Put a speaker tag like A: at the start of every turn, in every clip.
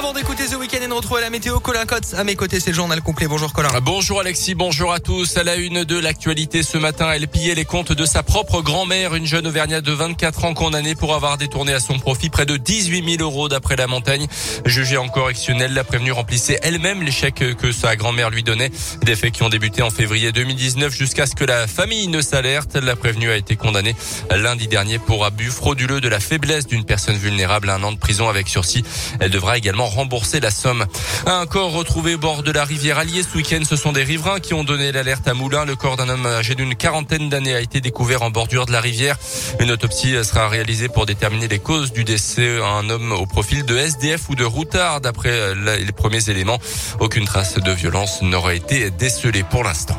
A: have a D'écouter The Weekend et de retrouver la météo, Colin à mes côtés, c'est le journal complet. Bonjour Colin.
B: Bonjour Alexis, bonjour à tous. À la une de l'actualité ce matin, elle pillait les comptes de sa propre grand-mère, une jeune Auvergnate de 24 ans condamnée pour avoir détourné à son profit près de 18 000 euros d'après la montagne. Jugée en correctionnel, la prévenue remplissait elle-même les chèques que sa grand-mère lui donnait. Des faits qui ont débuté en février 2019 jusqu'à ce que la famille ne s'alerte. La prévenue a été condamnée lundi dernier pour abus frauduleux de la faiblesse d'une personne vulnérable à un an de prison avec sursis. Elle devra également rembourser la somme. Un corps retrouvé au bord de la rivière Allier ce week-end. Ce sont des riverains qui ont donné l'alerte à Moulins. Le corps d'un homme âgé d'une quarantaine d'années a été découvert en bordure de la rivière. Une autopsie sera réalisée pour déterminer les causes du décès. Un homme au profil de SDF ou de routard. D'après les premiers éléments, aucune trace de violence n'aurait été décelée pour l'instant.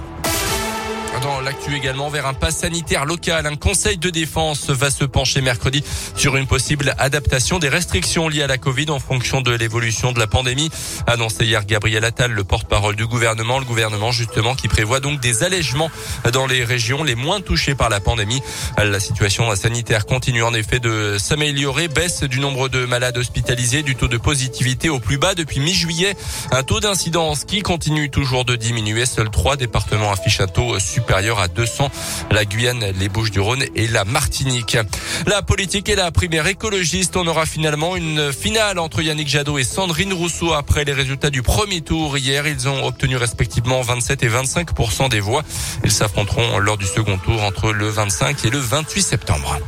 B: Dans l'actu également, vers un pass sanitaire local, un conseil de défense va se pencher mercredi sur une possible adaptation des restrictions liées à la Covid en fonction de l'évolution de la pandémie. Annoncé hier Gabriel Attal, le porte-parole du gouvernement, le gouvernement justement qui prévoit donc des allègements dans les régions les moins touchées par la pandémie. La situation sanitaire continue en effet de s'améliorer, baisse du nombre de malades hospitalisés, du taux de positivité au plus bas depuis mi-juillet, un taux d'incidence qui continue toujours de diminuer. Seuls trois départements affichent un taux supérieur supérieur à 200. La Guyane, les Bouches-du-Rhône et la Martinique. La politique et la primaire écologiste. On aura finalement une finale entre Yannick Jadot et Sandrine Rousseau après les résultats du premier tour hier. Ils ont obtenu respectivement 27 et 25% des voix. Ils s'affronteront lors du second tour entre le 25 et le 28 septembre.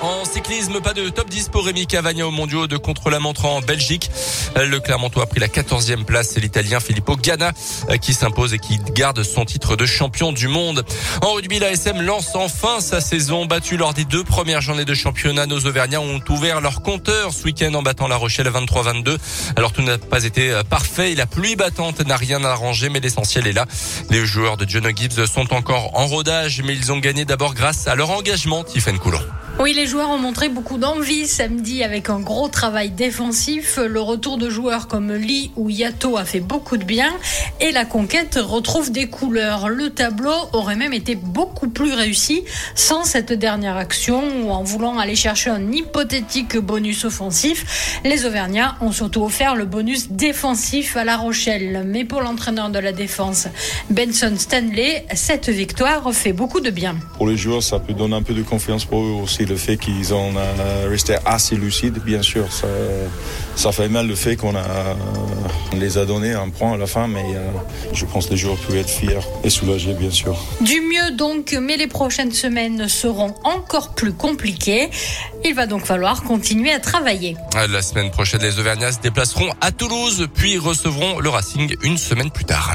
B: En cyclisme, pas de top 10 pour Rémi Cavagna au mondiaux de contre-la-montre en Belgique. Le Clermontois a pris la 14e place. C'est l'Italien Filippo Ganna euh, qui s'impose et qui garde son titre de champion du monde. En rugby, la SM lance enfin sa saison. Battue lors des deux premières journées de championnat, nos Auvergnats ont ouvert leur compteur ce week-end en battant La Rochelle 23-22. Alors tout n'a pas été euh, parfait la pluie battante n'a rien arrangé, mais l'essentiel est là. Les joueurs de John Gibbs sont encore en rodage, mais ils ont gagné d'abord grâce à leur engagement, Tiffen Coulon.
C: Oui, les joueurs ont montré beaucoup d'envie samedi avec un gros travail défensif. Le retour de joueurs comme Lee ou Yato a fait beaucoup de bien et la conquête retrouve des couleurs. Le tableau aurait même été beaucoup plus réussi sans cette dernière action ou en voulant aller chercher un hypothétique bonus offensif. Les Auvergnats ont surtout offert le bonus défensif à La Rochelle. Mais pour l'entraîneur de la défense, Benson Stanley, cette victoire fait beaucoup de bien.
D: Pour les joueurs, ça peut donner un peu de confiance pour eux aussi le fait qu'ils ont euh, resté assez lucides, bien sûr, ça, ça fait mal le fait qu'on a, les a donné un point à la fin, mais euh, je pense que les joueurs peuvent être fiers et soulagés, bien sûr.
C: Du mieux donc, mais les prochaines semaines seront encore plus compliquées. Il va donc falloir continuer à travailler.
B: La semaine prochaine, les Auvergnats se déplaceront à Toulouse, puis recevront le Racing une semaine plus tard.